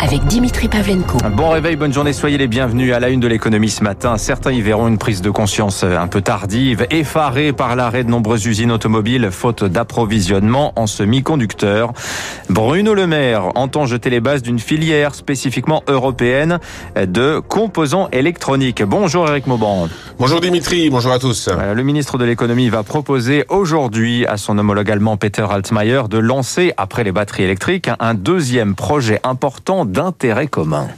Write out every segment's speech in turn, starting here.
avec Dimitri Pavlenko. Bon réveil, bonne journée, soyez les bienvenus à la une de l'économie ce matin. Certains y verront une prise de conscience un peu tardive, effarés par l'arrêt de nombreuses usines automobiles faute d'approvisionnement en semi-conducteurs. Bruno Le Maire entend jeter les bases d'une filière spécifiquement européenne de composants électroniques. Bonjour Eric Mauban. Bonjour Dimitri, bonjour à tous. Le ministre de l'économie va proposer aujourd'hui à son homologue allemand Peter Altmaier de lancer, après les batteries électriques, un deuxième projet important d'intérêt commun.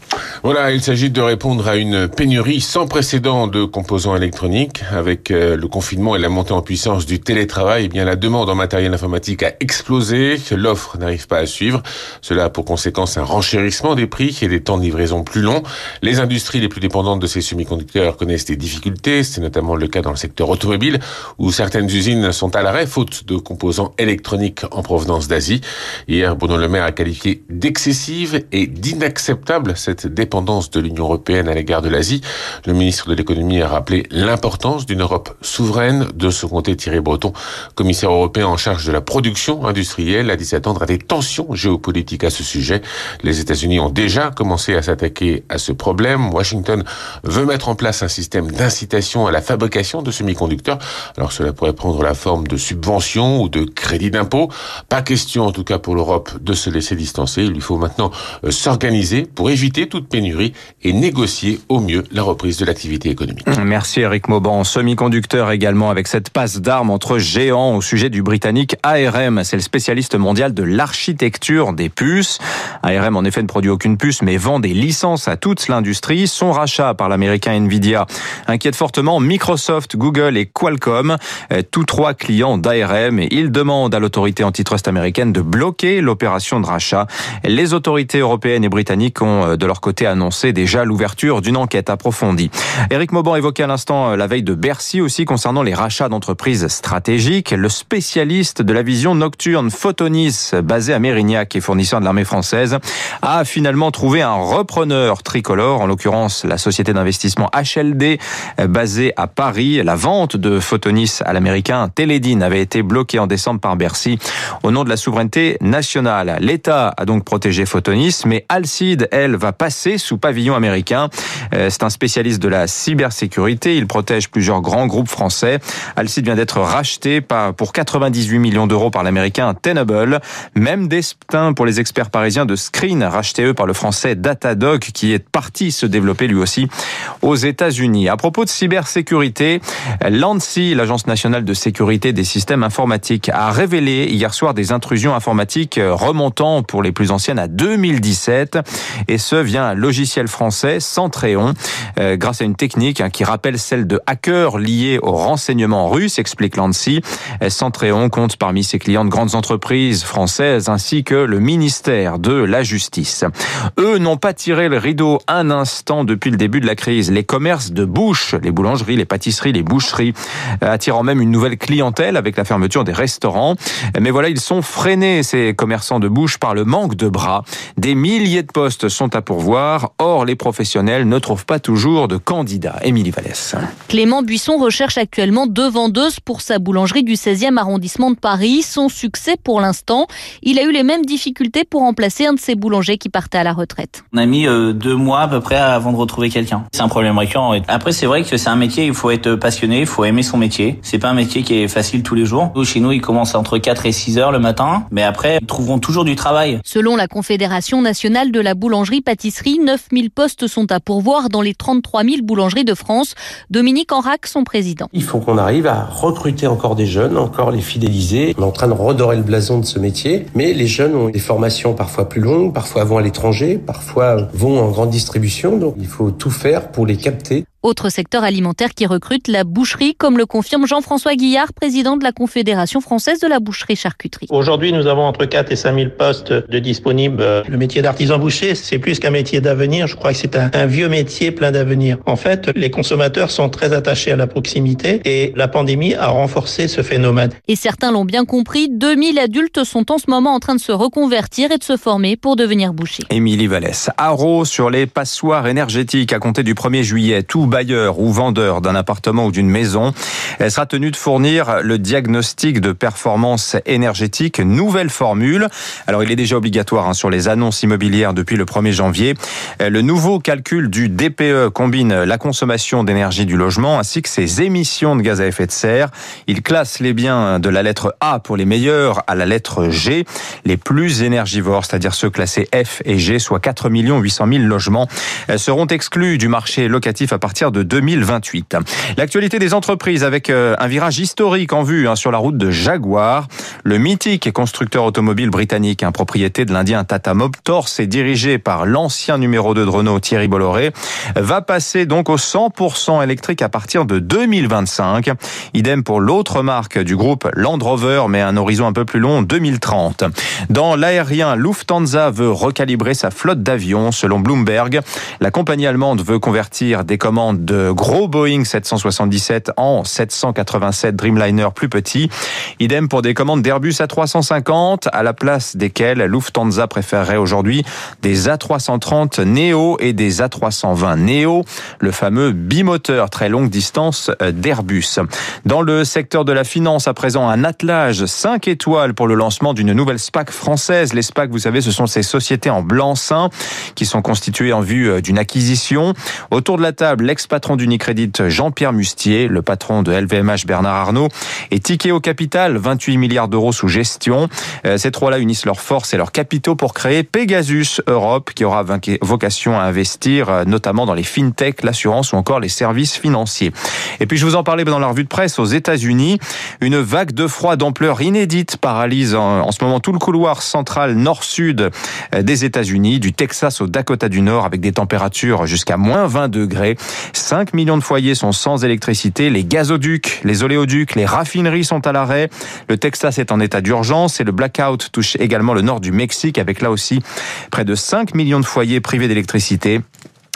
Voilà, il s'agit de répondre à une pénurie sans précédent de composants électroniques. Avec euh, le confinement et la montée en puissance du télétravail, eh bien la demande en matériel informatique a explosé. L'offre n'arrive pas à suivre. Cela a pour conséquence un renchérissement des prix et des temps de livraison plus longs. Les industries les plus dépendantes de ces semi-conducteurs connaissent des difficultés. C'est notamment le cas dans le secteur automobile où certaines usines sont à l'arrêt faute de composants électroniques en provenance d'Asie. Hier, Bruno Le Maire a qualifié d'excessive et d'inacceptable cette dépendance de l'Union européenne à l'égard de l'Asie. Le ministre de l'économie a rappelé l'importance d'une Europe souveraine. De ce côté, Thierry Breton, commissaire européen en charge de la production industrielle, a dit s'attendre à des tensions géopolitiques à ce sujet. Les États-Unis ont déjà commencé à s'attaquer à ce problème. Washington veut mettre en place un système d'incitation à la fabrication de semi-conducteurs. Alors cela pourrait prendre la forme de subventions ou de crédits d'impôt. Pas question en tout cas pour l'Europe de se laisser distancer. Il lui faut maintenant euh, s'organiser pour éviter toute et négocier au mieux la reprise de l'activité économique. Merci Eric Mauban. Semi-conducteur également avec cette passe d'armes entre géants au sujet du britannique ARM. C'est le spécialiste mondial de l'architecture des puces. ARM en effet ne produit aucune puce mais vend des licences à toute l'industrie. Son rachat par l'américain Nvidia inquiète fortement Microsoft, Google et Qualcomm, euh, tous trois clients d'ARM et il demande à l'autorité antitrust américaine de bloquer l'opération de rachat. Les autorités européennes et britanniques ont euh, de leur côté annoncé déjà l'ouverture d'une enquête approfondie. Éric Mauban évoquait à l'instant euh, la veille de Bercy aussi concernant les rachats d'entreprises stratégiques. Le spécialiste de la vision nocturne Photonis, basé à Mérignac et fournisseur de l'armée française, a finalement trouvé un repreneur tricolore, en l'occurrence la société d'investissement HLD, euh, basée à Paris. La vente de Photonis à l'américain Télédine avait été bloquée en décembre par Bercy au nom de la souveraineté nationale. L'État a donc protégé Photonis, mais Alcide, elle, va passer sous pavillon américain. Euh, c'est un spécialiste de la cybersécurité. Il protège plusieurs grands groupes français. Alcide vient d'être racheté pour 98 millions d'euros par l'américain Tenable. Même destin pour les experts parisiens de Screen, racheté eux par le français Datadog, qui est parti se développer lui aussi aux États-Unis. À propos de cybersécurité, l'ANSI, l'Agence nationale de sécurité des systèmes informatiques, a révélé hier soir des intrusions informatiques remontant pour les plus anciennes à 2017 et ce un logiciel français Centréon euh, grâce à une technique hein, qui rappelle celle de hackers liés au renseignement russe, explique l'ANSI. Euh, Centréon compte parmi ses clients de grandes entreprises françaises ainsi que le ministère de la Justice. Eux n'ont pas tiré le rideau un instant depuis le début de la crise. Les commerces de bouche, les boulangeries, les pâtisseries, les boucheries, euh, attirant même une nouvelle clientèle avec la fermeture des restaurants. Mais voilà, ils sont freinés, ces commerçants de bouche, par le manque de bras. Des milliers de postes sont à pourvoir. Or, les professionnels ne trouvent pas toujours de candidats. Émilie Vallès. Clément Buisson recherche actuellement deux vendeuses pour sa boulangerie du 16e arrondissement de Paris. Son succès pour l'instant, il a eu les mêmes difficultés pour remplacer un de ses boulangers qui partait à la retraite. On a mis euh, deux mois à peu près avant de retrouver quelqu'un. C'est un problème récurrent. Après, c'est vrai que c'est un métier, il faut être passionné, il faut aimer son métier. C'est pas un métier qui est facile tous les jours. Nous, chez nous, il commence entre 4 et 6 heures le matin, mais après, ils trouveront toujours du travail. Selon la Confédération nationale de la boulangerie-pâtisserie, 9000 postes sont à pourvoir dans les 33 000 boulangeries de France. Dominique Enrac, son président. Il faut qu'on arrive à recruter encore des jeunes, encore les fidéliser. On est en train de redorer le blason de ce métier, mais les jeunes ont des formations parfois plus longues, parfois vont à l'étranger, parfois vont en grande distribution, donc il faut tout faire pour les capter. Autre secteur alimentaire qui recrute la boucherie, comme le confirme Jean-François Guillard, président de la Confédération française de la boucherie-charcuterie. Aujourd'hui, nous avons entre 4 et 5 000 postes de disponibles. Le métier d'artisan boucher, c'est plus qu'un métier d'avenir. Je crois que c'est un, un, vieux métier plein d'avenir. En fait, les consommateurs sont très attachés à la proximité et la pandémie a renforcé ce phénomène. Et certains l'ont bien compris, 2000 adultes sont en ce moment en train de se reconvertir et de se former pour devenir bouchers. Émilie Vallès. Haro sur les passoires énergétiques à compter du 1er juillet. Tout bailleur ou vendeur d'un appartement ou d'une maison sera tenu de fournir le diagnostic de performance énergétique, nouvelle formule. Alors il est déjà obligatoire hein, sur les annonces immobilières depuis le 1er janvier. Le nouveau calcul du DPE combine la consommation d'énergie du logement ainsi que ses émissions de gaz à effet de serre. Il classe les biens de la lettre A pour les meilleurs à la lettre G, les plus énergivores, c'est-à-dire ceux classés F et G, soit 4 800 000 logements, seront exclus du marché locatif à partir de 2028. L'actualité des entreprises avec euh, un virage historique en vue hein, sur la route de Jaguar. Le mythique constructeur automobile britannique, propriété de l'Indien Tata Motors et dirigé par l'ancien numéro 2 de Renault Thierry Bolloré, va passer donc au 100% électrique à partir de 2025. Idem pour l'autre marque du groupe Land Rover, mais un horizon un peu plus long, 2030. Dans l'aérien, Lufthansa veut recalibrer sa flotte d'avions. Selon Bloomberg, la compagnie allemande veut convertir des commandes de gros Boeing 777 en 787 Dreamliner plus petits. Idem pour des commandes d'Airbus A350, à la place desquelles Lufthansa préférerait aujourd'hui des A330 Neo et des A320 Neo, le fameux bimoteur très longue distance d'Airbus. Dans le secteur de la finance, à présent, un attelage 5 étoiles pour le lancement d'une nouvelle SPAC française. Les SPAC, vous savez, ce sont ces sociétés en blanc-seing qui sont constituées en vue euh, d'une acquisition. Autour de la table, l'ex-patron d'Unicredit, Jean-Pierre Mustier, le patron de LVMH, Bernard Arnault, et Tikeo Capital, 28 milliards d'euros sous gestion. Euh, ces trois-là unissent leurs forces et leurs capitaux pour créer Pegasus Europe, qui aura vocation à investir euh, notamment dans les fintech, l'assurance ou encore les services financiers. Et puis je vous en parlais dans la revue de presse aux États-Unis, une vague de froid d'ampleur inédite paralyse en, ce moment tout le couloir central nord-sud euh, des États-Unis, du Texas au Dakota du Nord, avec des températures jusqu'à moins 20 degrés. 5 millions de foyers sont sans électricité, les gazoducs, les oléoducs, les raffineries sont à l'arrêt. Le Texas est en état d'urgence et le blackout touche également le nord du Mexique, avec là aussi près de 5 millions de foyers privés d'électricité.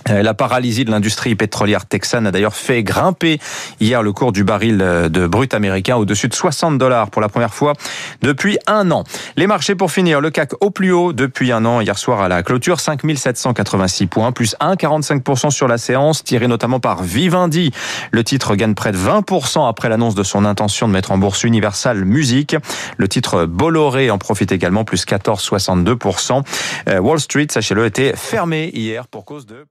Euh, la paralysie de l'industrie pétrolière texane a d'ailleurs fait grimper hier le cours du baril euh, de brut américain au-dessus de 60 dollars pour la première fois depuis un an. Les marchés pour finir, le CAC au plus haut depuis un an hier soir à la clôture, 5786 points, plus 1,45% sur la séance, tiré notamment par Vivendi. Le titre gagne près de 20% après l'annonce de son intention de mettre en bourse Universal Music. Le titre Bolloré en profite également, plus 14,62%. Euh, Wall Street, sachez-le, était fermé hier pour cause de